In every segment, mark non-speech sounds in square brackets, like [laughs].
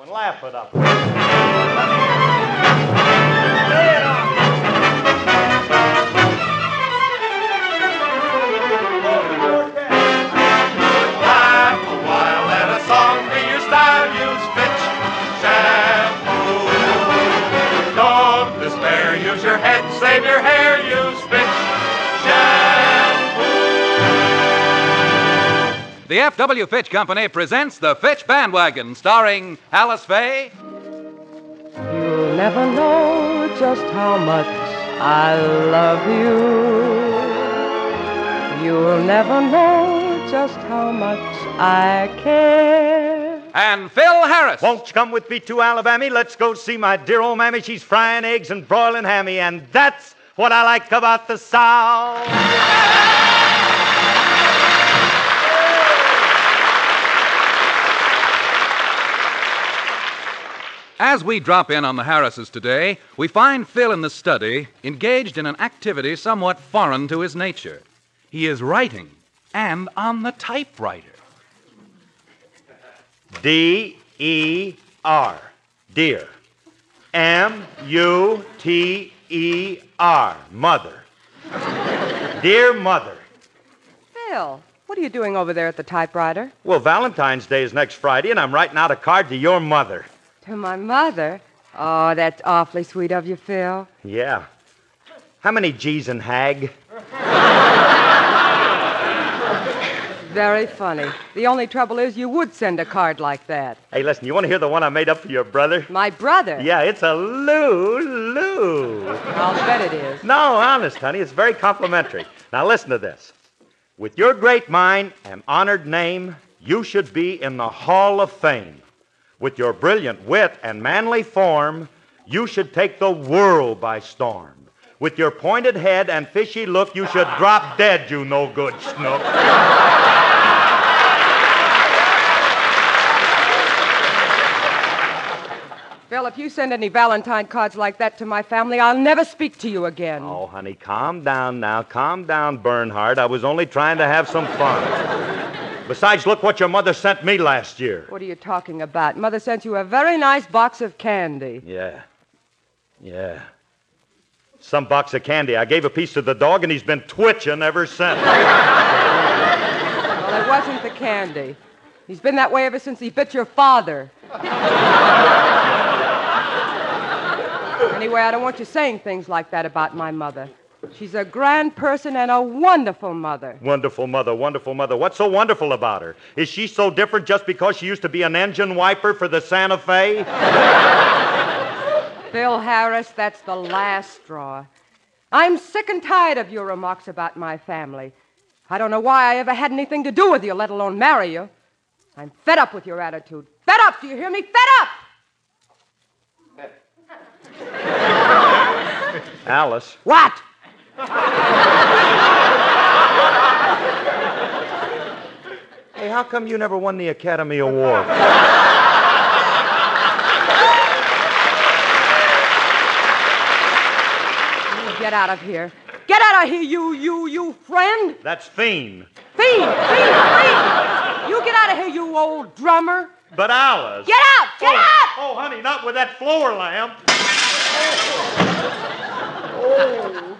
And laugh it up. The F.W. Fitch Company presents The Fitch Bandwagon, starring Alice Faye, You'll never know just how much I love you. You'll never know just how much I care. and Phil Harris. Won't you come with me to Alabama? Let's go see my dear old mammy. She's frying eggs and broiling hammy, and that's what I like about the South. As we drop in on the Harrises today, we find Phil in the study, engaged in an activity somewhat foreign to his nature. He is writing, and on the typewriter. D E R. Dear. M U T E R. Mother. Dear Mother. Phil, what are you doing over there at the typewriter? Well, Valentine's Day is next Friday, and I'm writing out a card to your mother. To my mother? Oh, that's awfully sweet of you, Phil. Yeah. How many G's in hag? [laughs] Very funny. The only trouble is you would send a card like that. Hey, listen, you want to hear the one I made up for your brother? My brother? Yeah, it's a Lou Lou. I'll bet it is. No, honest, honey, it's very complimentary. Now listen to this. With your great mind and honored name, you should be in the Hall of Fame. With your brilliant wit and manly form, you should take the world by storm. With your pointed head and fishy look, you should drop dead, you no good snook. Phil, if you send any Valentine cards like that to my family, I'll never speak to you again. Oh, honey, calm down now. Calm down, Bernhardt. I was only trying to have some fun. Besides, look what your mother sent me last year. What are you talking about? Mother sent you a very nice box of candy. Yeah. Yeah. Some box of candy. I gave a piece to the dog, and he's been twitching ever since. Well, it wasn't the candy. He's been that way ever since he bit your father. [laughs] anyway, I don't want you saying things like that about my mother. She's a grand person and a wonderful mother. wonderful mother, wonderful mother. What's so wonderful about her? Is she so different just because she used to be an engine wiper for the Santa Fe? [laughs] Phil Harris, that's the last straw. I'm sick and tired of your remarks about my family. I don't know why I ever had anything to do with you, let alone marry you. I'm fed up with your attitude. Fed up, do you hear me? Fed up! Alice. What? Hey, how come you never won the Academy Award? Get out of here. Get out of here, you, you, you friend. That's Fiend. Fiend, fiend, fiend. You get out of here, you old drummer. But Alice. Get out, get oh, out. Oh, honey, not with that floor lamp. Oh.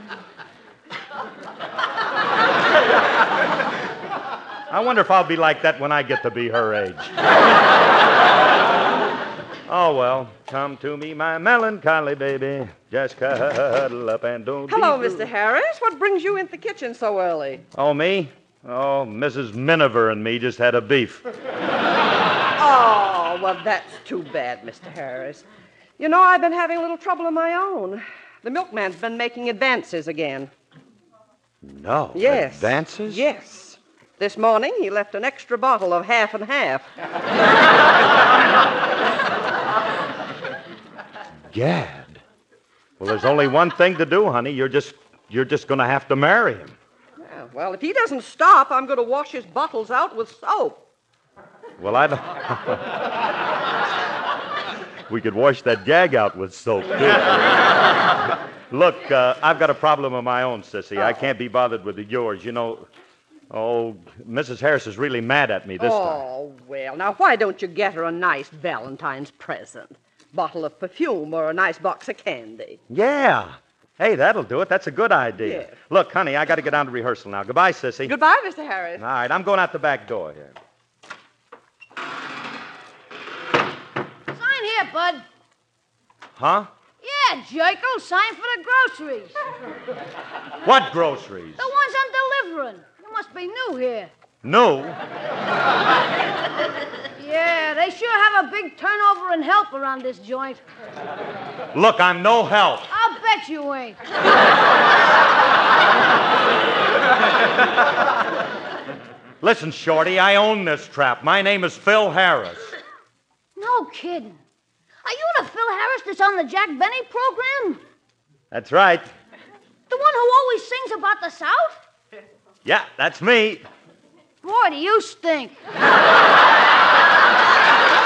I wonder if I'll be like that when I get to be her age. oh, well, come to me, my melancholy baby. Just cuddle up and don't be Hello, blue. Mr. Harris. What brings you into the kitchen so early? Oh, me? Oh, Mrs. Miniver and me just had a beef. Oh, well, that's too bad, Mr. Harris. You know, I've been having a little trouble of my own. The milkman's been making advances again. No. Yes. Advances? Yes. This morning, he left an extra bottle of half and half. Gad. Well, there's only one thing to do, honey. You're just you're just gonna have to marry him. Yeah, well, if he doesn't stop, I'm going to wash his bottles out with soap. Well, I don't. [laughs] we could wash that gag out with soap, too. Look, uh, I've got a problem of my own, Sissy. I can't be bothered with yours. You know, Oh, Mrs. Harris is really mad at me this time. oh, well, now why don't you get her a nice Valentine's present? Bottle of perfume or a nice box of candy. Yeah. Hey, that'll do it. That's a good idea. Yes. Look, honey, I got to get down to rehearsal now. Goodbye, Sissy. Goodbye, Mr. Harris. All right, I'm going out the back door here. Sign here, bud. Huh? Yeah, Jekyll, sign for the groceries. [laughs] What groceries? The ones I'm delivering. You must be new here. No. [laughs] Yeah, they sure have a big turnover in help around this joint. Look, I'm no help. I'll bet you ain't. [laughs] Listen, Shorty, I own this trap. My name is Phil Harris. No kidding. Are you the Phil Harris that's on the Jack Benny program? That's right. The one who always sings about the South? Yeah, that's me. Boy, do you stink.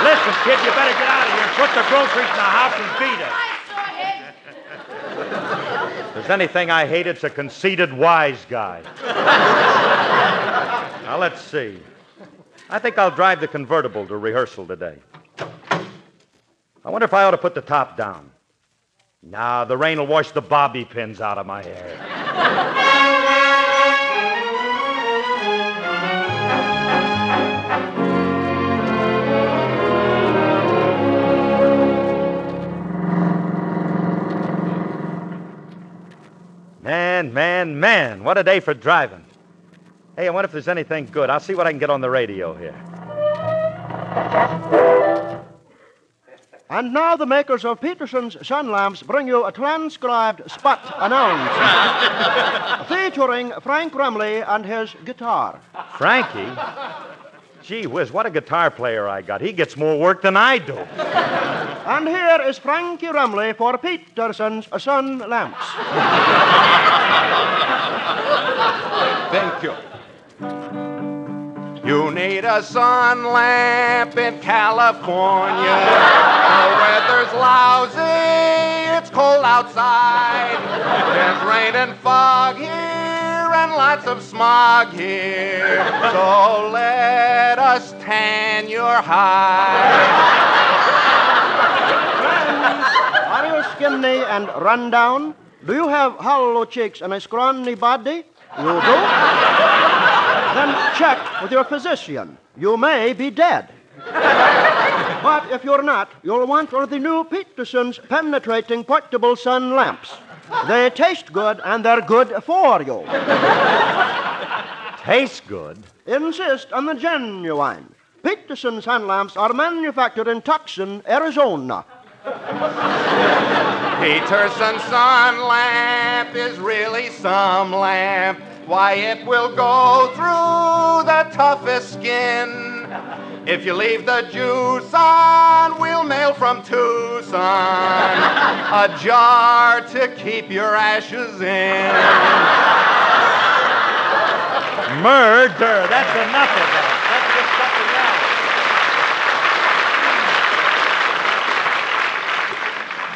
Listen, kid, you better get out of here. Put the groceries in the house and feed us. If there's anything I hate, it's a conceited wise guy. now, let's see. I think I'll drive the convertible to rehearsal today. I wonder if I ought to put the top down. Nah, the rain will wash the bobby pins out of my hair. Man, man, man, what a day for driving. Hey, I wonder if there's anything good. I'll see what I can get on the radio here. And now the makers of Peterson's sun lamps bring you a transcribed spot announced [laughs] featuring Frank Remley and his guitar. Frankie? Gee whiz, what a guitar player I got. He gets more work than I do. And here is Frankie Remley for Peterson's sun lamps. Thank you. You need a sun lamp in California. The weather's lousy, it's cold outside. There's rain and fog here and lots of smog here. So let us tan your hide. Are you skinny and run down? Do you have hollow cheeks and a scrawny body? You do? then check with your physician. You may be dead. But if you're not, you'll want one of the new Peterson's penetrating portable sun lamps. They taste good and they're good for you. Tastes good. Insist on the genuine. Peterson sun lamps are manufactured in Tucson, Arizona. Peterson sun lamp is really some lamp. Why, it will go through the toughest skin. If you leave the juice on, we'll mail from Tucson a jar to keep your ashes in. Murder. That's enough of that.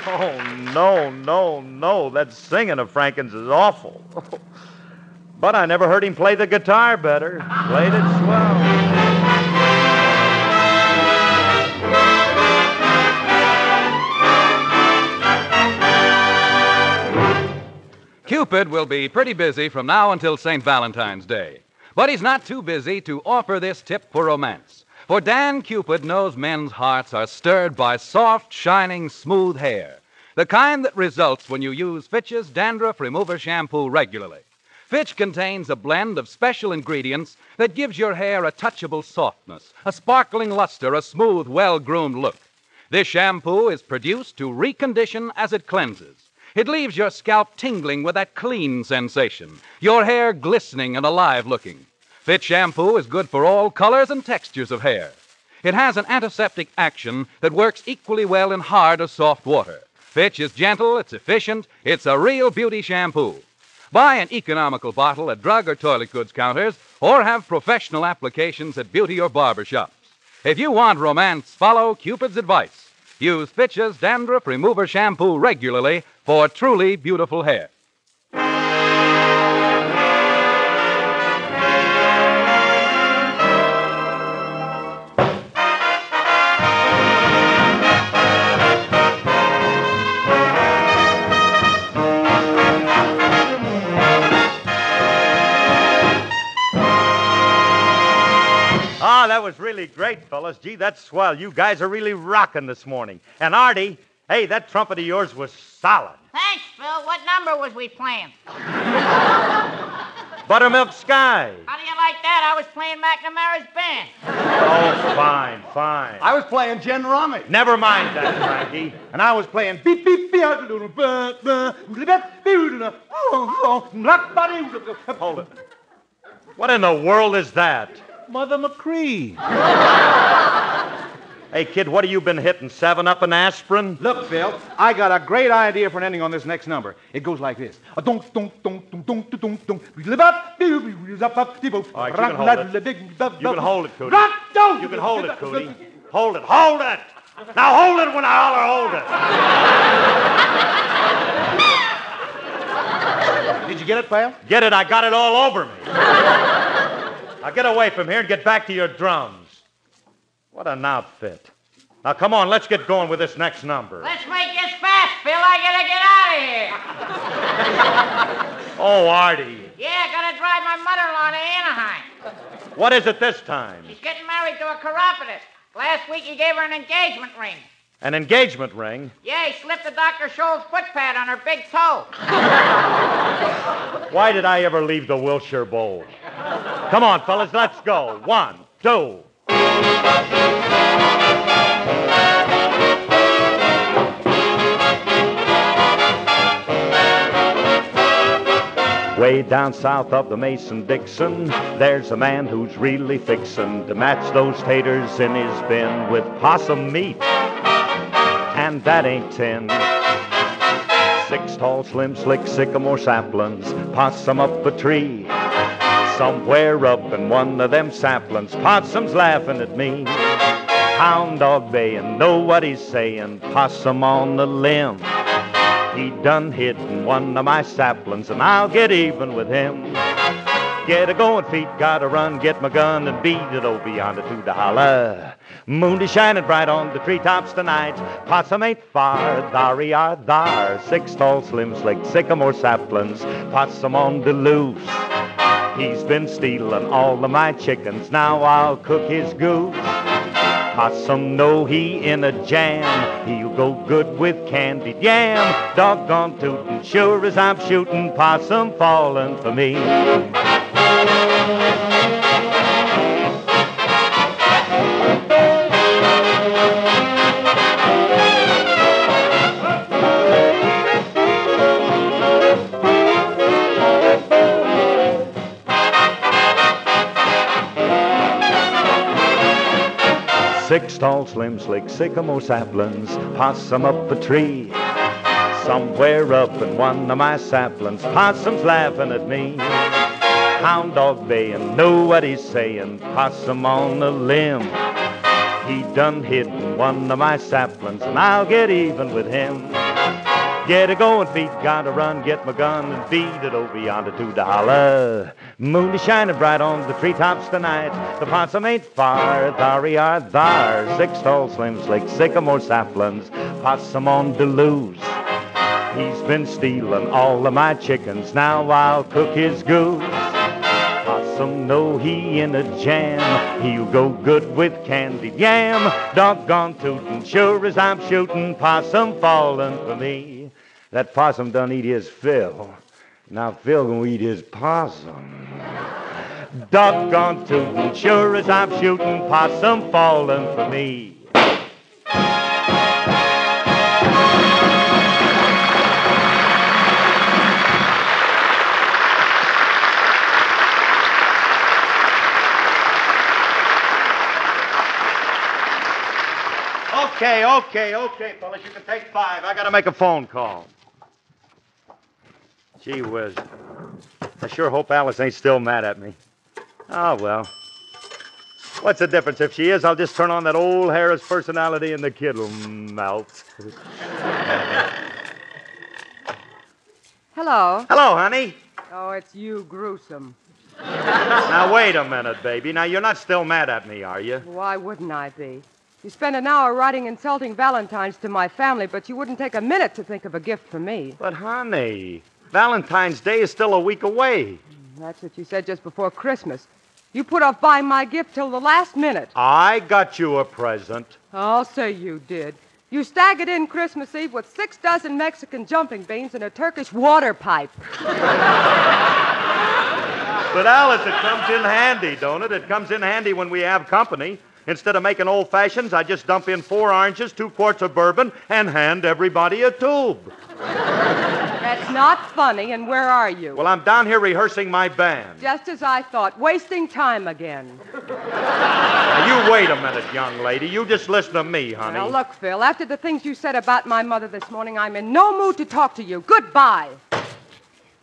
Something else. Oh, no, no, no. That singing of Franken's is awful. but I never heard him play the guitar better. Played it swell. Cupid will be pretty busy from now until St. Valentine's Day. But he's not too busy to offer this tip for romance. For Dan Cupid knows men's hearts are stirred by soft, shining, smooth hair. The kind that results when you use Fitch's Dandruff Remover Shampoo regularly. Fitch contains a blend of special ingredients that gives your hair a touchable softness, a sparkling luster, a smooth, well groomed look. This shampoo is produced to recondition as it cleanses. It leaves your scalp tingling with that clean sensation, your hair glistening and alive looking. Fitch shampoo is good for all colors and textures of hair. It has an antiseptic action that works equally well in hard or soft water. Fitch is gentle, it's efficient, it's a real beauty shampoo. Buy an economical bottle at drug or toilet goods counters or have professional applications at beauty or barber shops. If you want romance, follow Cupid's advice. Use Fitch's Dandruff Remover Shampoo regularly for truly beautiful hair. Really great, fellas. Gee, that's swell. You guys are really rocking this morning. And Artie, hey, that trumpet of yours was solid. Thanks, Phil. What number was we playing? Buttermilk Sky. How do you like that? I was playing McNamara's band. Oh, fine, fine. I was playing Gin Rummy. Never mind that, Frankie. And I was playing beep beep beep. Hold Hold it. What in the world is that? Mother Machree. [laughs] Hey, kid, what have you been hitting? Seven up and aspirin? Look, Phil, I got a great idea for an ending on this next number. It goes like this. A donk, donk, donk, donk, donk, donk, donk. Live up, up, up, up. All right, you can hold it. You can hold it, Cootie. Rock, don't. You can hold it, Cootie. Hold it, hold it! Now hold it when I holler, hold it. Did you get it, pal? Get it? I got it all over me. [laughs] Now get away from here and get back to your drums. What an outfit. Now come on, let's get going with this next number. Let's make this fast, Phil. I gotta get out of here. [laughs] Oh, Artie. Yeah, gotta drive my mother-in-law to Anaheim. What is it this time? She's getting married to a chiropodist. Last week he gave her an engagement ring. An engagement ring? Yeah, he slipped the Dr. Scholl's foot pad on her big toe. [laughs] Why did I ever leave the Wilshire Bowl? Come on, fellas, let's go. One, two. Way down south of the Mason Dixon, there's a man who's really fixin' to match those taters in his bin with possum meat. And that ain't tin. Six tall, slim, slick sycamore saplings, possum up a tree. Somewhere up in one of them saplings, possum's laughing at me. Hound dog baying, know what he's saying, possum on the limb. He done hit in one of my saplings, and I'll get even with him. Get a going feet, gotta run, get my gun and beat it over yonder to the holler. Moon is shining bright on the treetops tonight. Possum ain't far, thar are thar. Six tall, slim, slick sycamore saplings. Possum on the loose. He's been stealing all of my chickens. Now I'll cook his goose. Possum know he in a jam. He'll go good with candied yam. Doggone tootin', sure as I'm shootin', possum falling for me. Six tall, slim, slick sycamore saplings, possum up a tree. Somewhere up in one of my saplings, possum's laughing at me. Hound dog baying, know what he's saying, possum on the limb. He done hit one of my saplings, and I'll get even with him. Get a going, feet, gotta run, get my gun and beat it over yonder to the holler. Moon is shining bright on the treetops tonight. The possum ain't far, thar are thar. Six tall, slim, slick sycamore saplings, possum on the loose. He's been stealing all of my chickens, now I'll cook his goose. Possum know he in a jam, he'll go good with candied yam. Doggone tootin', sure as I'm shootin', possum falling for me. That possum done eat his fill. Now Phil gonna eat his possum. Doggone tootin', sure as I'm shootin', possum falling for me. Okay, okay, okay, fellas, you can take five. I gotta make a phone call. Gee whiz. I sure hope Alice ain't still mad at me. Oh, well. What's the difference? If she is, I'll just turn on that old Harris personality and the kid'll melt. Hello. Hello, honey. Oh, it's you, gruesome. Now, wait a minute, baby. Now, you're not still mad at me, are you? Why wouldn't I be? You spent an hour writing insulting Valentines to my family, but you wouldn't take a minute to think of a gift for me. But, honey, Valentine's Day is still a week away. That's what you said just before Christmas. You put off buying my gift till the last minute. I got you a present. I'll say you did. You staggered in Christmas Eve with six dozen Mexican jumping beans and a Turkish water pipe. But Alice, it comes in handy, don't it? It comes in handy when we have company. Instead of making old fashions, I just dump in four oranges, two quarts of bourbon, and hand everybody a tube. That's not funny, and where are you? Well, I'm down here rehearsing my band. Just as I thought, wasting time again. Now, you wait a minute, young lady. You just listen to me, honey. Now, look, Phil, after the things you said about my mother this morning, I'm in no mood to talk to you. Goodbye.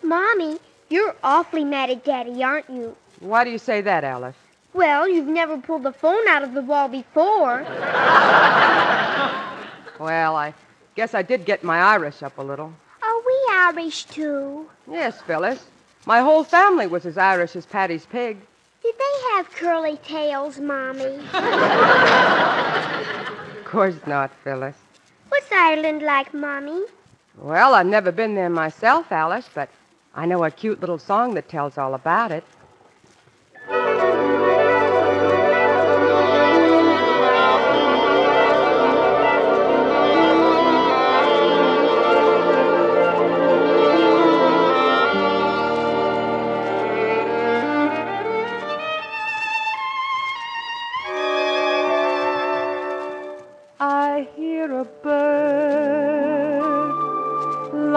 Mommy, you're awfully mad at Daddy, aren't you? Why do you say that, Alice? Well, you've never pulled the phone out of the wall before. [laughs] Well, I guess I did get my Irish up a little. Are we Irish too? Yes, Phyllis. My whole family was as Irish as Patty's pig. Did they have curly tails, Mommy? Of course not, Phyllis. What's Ireland like, Mommy? Well, I've never been there myself, Alice, but I know a cute little song that tells all about it.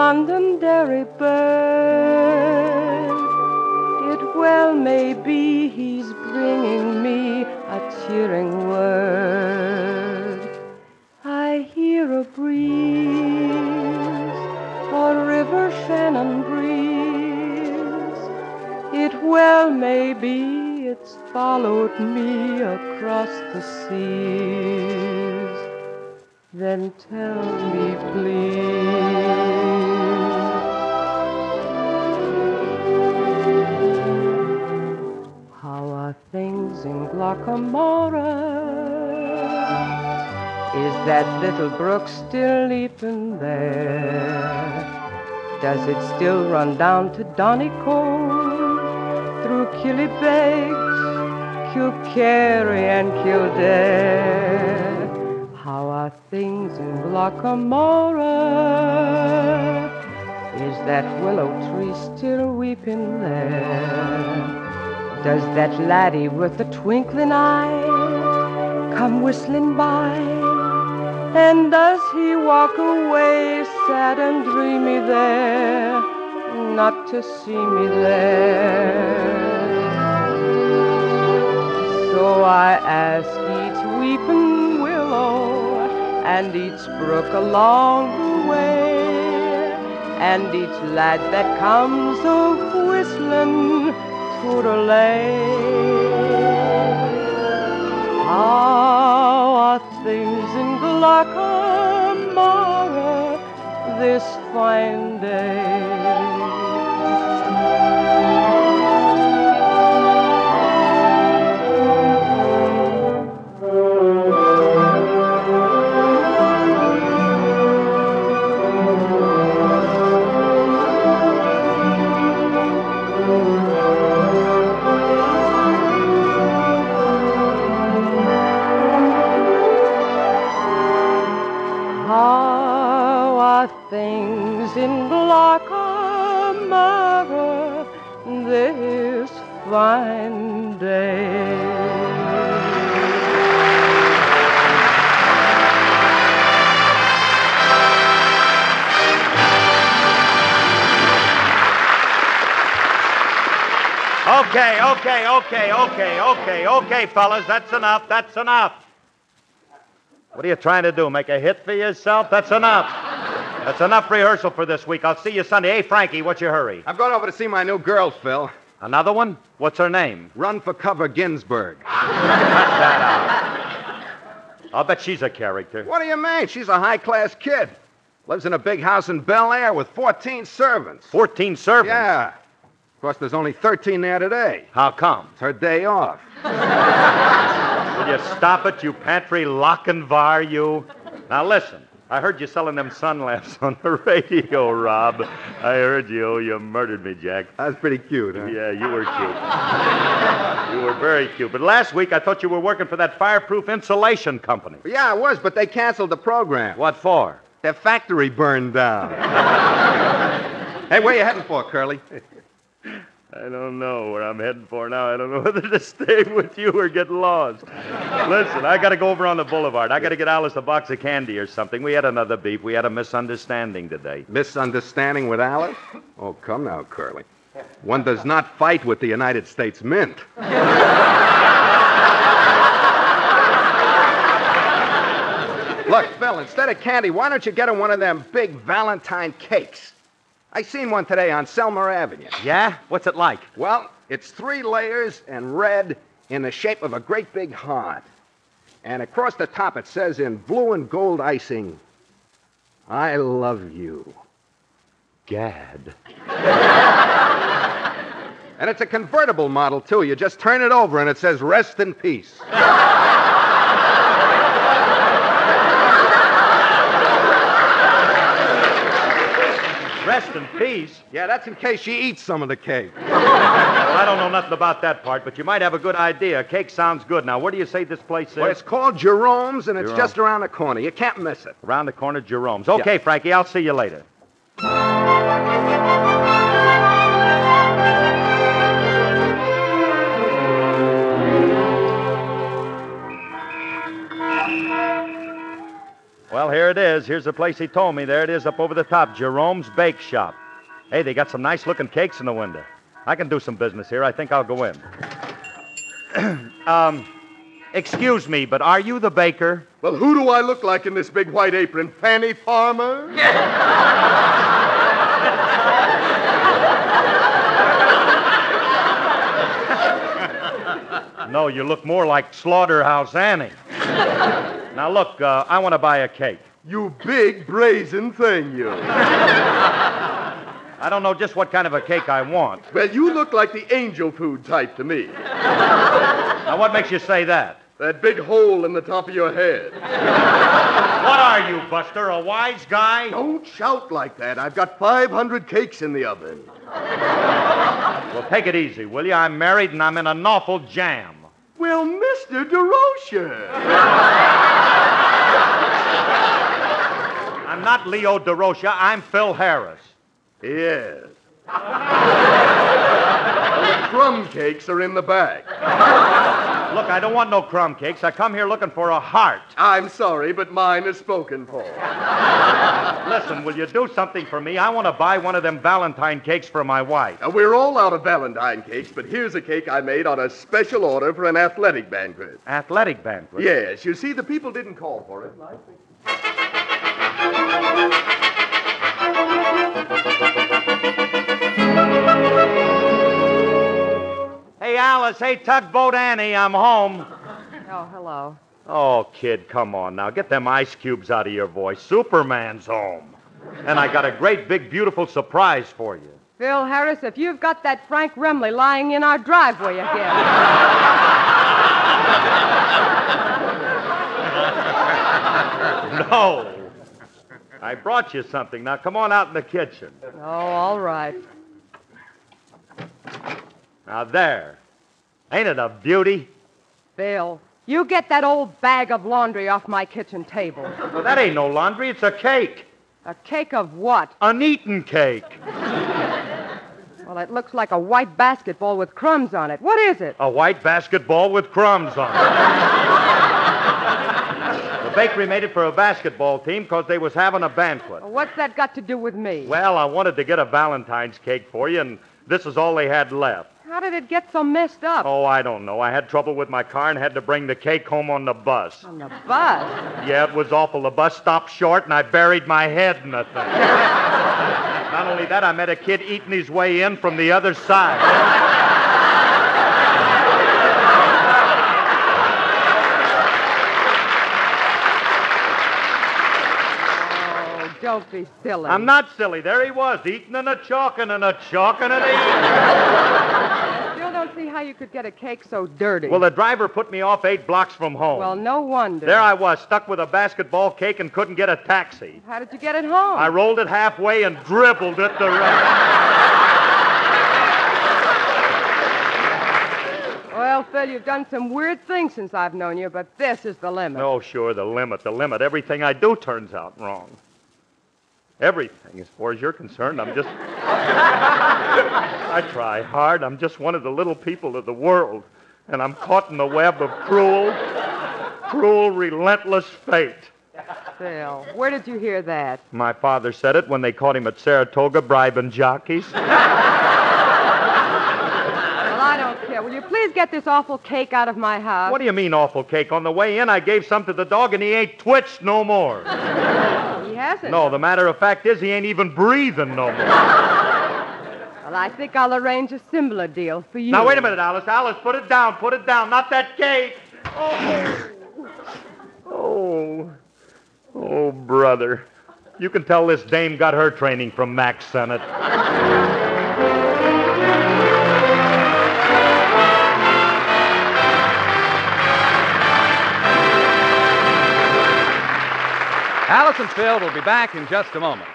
Londonderry bird. It well may be he's bringing me a cheering word. I hear a breeze, a river Shannon breeze. It well may be it's followed me across the seas. Then tell me, please, how are things in Glocca Morra? Is that little brook still leaping there? Does it still run down to Donegal through Killybegs, Kilkenny, and Kildare? Are in Glocca Morra? Is that willow tree still weeping there? Does that laddie with the twinkling eye come whistling by? And does he walk away sad and dreamy there, not to see me there? So I ask and each brook along the way, and each lad that comes a whistling toodalay. How are things in Glocca Morra this fine day? Okay, okay, okay, okay, fellas. That's enough. That's enough. What are you trying to do? Make a hit for yourself? That's enough. That's enough rehearsal for this week. I'll see you Sunday. Hey, Frankie, what's your hurry? I'm going over to see my new girl, Phil. Another one? What's her name? Run for cover, Ginsburg. [laughs] Cut that out. I'll bet she's a character. What do you mean? She's a high class kid. Lives in a big house in Bel Air with 14 servants. 14 servants? Yeah. Of course, there's only 13 there today. How come? It's her day off. Will you stop it, you pantry lochinvar, you? Now listen. I heard you selling them sun lamps on the radio, Rob. I heard you. You murdered me, Jack. That was pretty cute, huh? Yeah, you were cute. you were very cute. But last week I thought you were working for that fireproof insulation company. Yeah, I was, but they canceled the program. What for? Their factory burned down. [laughs] hey, where you heading for, Curly? I don't know where I'm heading for now. I don't know [laughs] whether to stay with you or get lost. Listen, I got to go over on the boulevard. I got to get Alice a box of candy or something. We had another beef. We had a misunderstanding today. Misunderstanding with Alice? Oh, come now, Curly. One does not fight with the United States Mint. Look, Phil, instead of candy, why don't you get him one of them big Valentine cakes? I seen one today on Selma Avenue. Yeah? What's it like? Well, it's three layers and red in the shape of a great big heart. And across the top it says in blue and gold icing, I love you. Gad. [laughs] And it's a convertible model, too. You just turn it over and it says, Rest in peace. [laughs] Rest in peace. Yeah, that's in case she eats some of the cake. [laughs] Well, I don't know nothing about that part, but you might have a good idea. Cake sounds good. Now, where do you say this place is? Well, it's called Jerome's, and it's Jerome. just around the corner. You can't miss it. Around the corner, Jerome's. Okay, Frankie, I'll see you later. Here it is. Here's the place he told me. There it is up over the top Jerome's Bake Shop. Hey, they got some nice looking cakes in the window. I can do some business here. I think I'll go in. [clears throat] um, excuse me, but are you the baker? Well, who do I look like in this big white apron? Fanny Farmer? [laughs] No, you look more like Slaughterhouse Annie. [laughs] now, look, uh, I want to buy a cake. You big brazen thing, you. [laughs] I don't know just what kind of a cake I want. Well, you look like the angel food type to me. Now, what makes you say that? That big hole in the top of your head. [laughs] What are you, Buster, a wise guy? Don't shout like that. I've got 500 cakes in the oven. Well, take it easy, will you? I'm married and I'm in an awful jam. Well, Mr. Durocher. [laughs] I'm not Leo Durocher. I'm Phil Harris. Yes. the crumb cakes are in the back. Look, I don't want no crumb cakes. I come here looking for a heart. I'm sorry, but mine is spoken for. Listen, will you do something for me? I want to buy one of them Valentine cakes for my wife. Now, we're all out of Valentine cakes, but here's a cake I made on a special order for an athletic banquet. Athletic banquet? Yes, you see, the people didn't call for it. Hey, Tugboat Annie. I'm home. Oh, hello. Oh, kid, come on now. Get them ice cubes out of your voice. Superman's home. And I got a great, big, beautiful surprise for you. Phil Harris, if you've got that Frank Remley lying in our driveway again. [laughs] No. I brought you something. Now, come on out in the kitchen. oh, all right. Now, there. Ain't it a beauty? Phil, you get that old bag of laundry off my kitchen table. Well, that ain't no laundry. It's a cake. A cake of what? An eaten cake. Well, it looks like a white basketball with crumbs on it. What is it? A white basketball with crumbs on it. the bakery made it for a basketball team because they was having a banquet. What's that got to do with me? Well, I wanted to get a Valentine's cake for you, and this is all they had left. How did it get so messed up? Oh, I don't know. I had trouble with my car and had to bring the cake home on the bus. On the bus? Yeah, it was awful. The bus stopped short, and I buried my head in the thing. Not only that, I met a kid eating his way in from the other side. Oh, don't be silly. I'm not silly. There he was, eating and a chalking and a chalking and a eating. Don't see how you could get a cake so dirty. Well, the driver put me off eight blocks from home. Well, no wonder. There I was, stuck with a basketball cake and couldn't get a taxi. How did you get it home? I rolled it halfway and dribbled it the rest. [laughs] Well, Phil, you've done some weird things since I've known you, but this is the limit. Oh, sure, the limit, the limit. Everything I do turns out wrong. Everything, as far as you're concerned. I'm just. I try hard. I'm just one of the little people of the world. And I'm caught in the web of cruel, cruel, relentless fate. Phil, where did you hear that? My father said it when they caught him at Saratoga bribing jockeys. Well, I don't care. Will you please get this awful cake out of my house? What do you mean, awful cake? On the way in, I gave some to the dog, and he ain't twitched no more. He hasn't. No, the matter of fact is, he ain't even breathing no more. [laughs] Well, I think I'll arrange a similar deal for you. Now, wait a minute, Alice. Alice, put it down. Put it down. Not that cake. Oh. Oh. Oh, brother. You can tell this dame got her training from Mack Sennett. And Phil will be back in just a moment.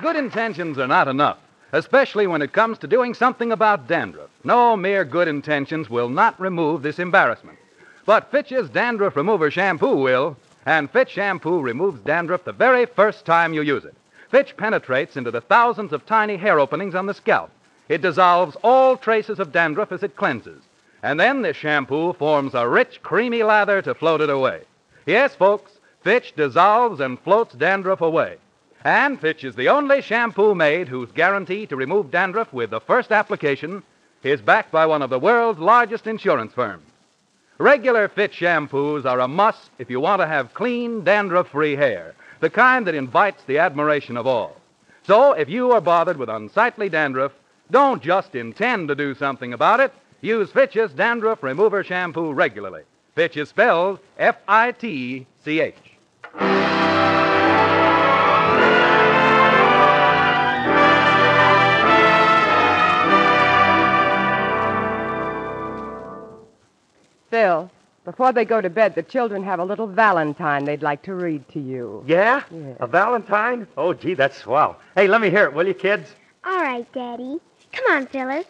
Good intentions are not enough, especially when it comes to doing something about dandruff. No mere good intentions will not remove this embarrassment. But Fitch's Dandruff Remover Shampoo will, and Fitch Shampoo removes dandruff the very first time you use it. Fitch penetrates into the thousands of tiny hair openings on the scalp. It dissolves all traces of dandruff as it cleanses. And then this shampoo forms a rich, creamy lather to float it away. Yes, folks, Fitch dissolves and floats dandruff away. And Fitch is the only shampoo made whose guarantee to remove dandruff with the first application is backed by one of the world's largest insurance firms. Regular Fitch shampoos are a must if you want to have clean, dandruff free hair, the kind that invites the admiration of all. So if you are bothered with unsightly dandruff, don't just intend to do something about it. Use Fitch's Dandruff Remover Shampoo regularly. Fitch is spelled F I T C H. Phil, before they go to bed, the children have a little valentine they'd like to read to you. Yeah? A Valentine? Oh, gee, that's swell. Hey, let me hear it, will you, kids? All right, Daddy. Come on, Phyllis.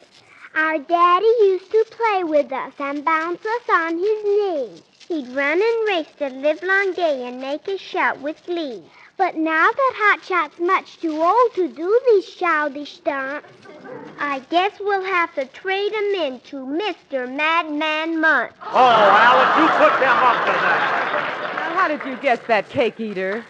Our daddy used to play with us and bounce us on his knee. He'd run and race the livelong day and make us shout with glee. But now that Hotshot's much too old to do these childish stunts, I guess we'll have to trade him in to Mr. Madman Muntz. Oh, Alice, you put them up to that. Now, how did you guess that, cake eater?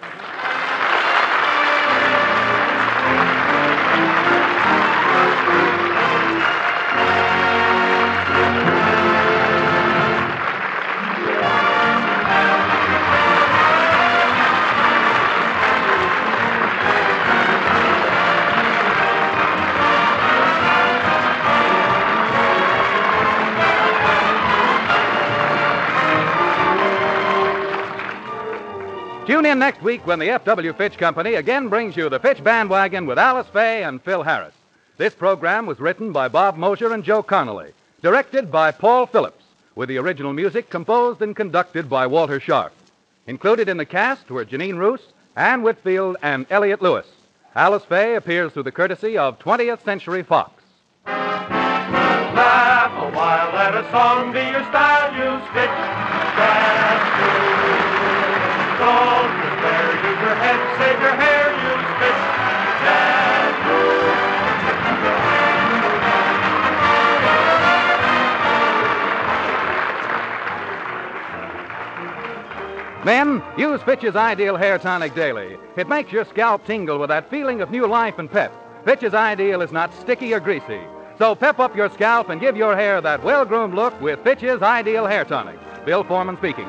Tune in next week when the F.W. Fitch Company again brings you the Fitch Bandwagon with Alice Faye and Phil Harris. This program was written by Bob Mosher and Joe Connolly, directed by Paul Phillips, with the original music composed and conducted by Walter Scharf. Included in the cast were Jeanine Roose, Anne Whitfield, and Elliott Lewis. Alice Faye appears through the courtesy of 20th Century Fox. Laugh a while, let a song be your style. Use Fitch Men, use Fitch's Ideal Hair Tonic daily. It makes your scalp tingle with that feeling of new life and pep. Fitch's Ideal is not sticky or greasy. So pep up your scalp and give your hair that well groomed look with Fitch's Ideal Hair Tonic. Bill Forman speaking.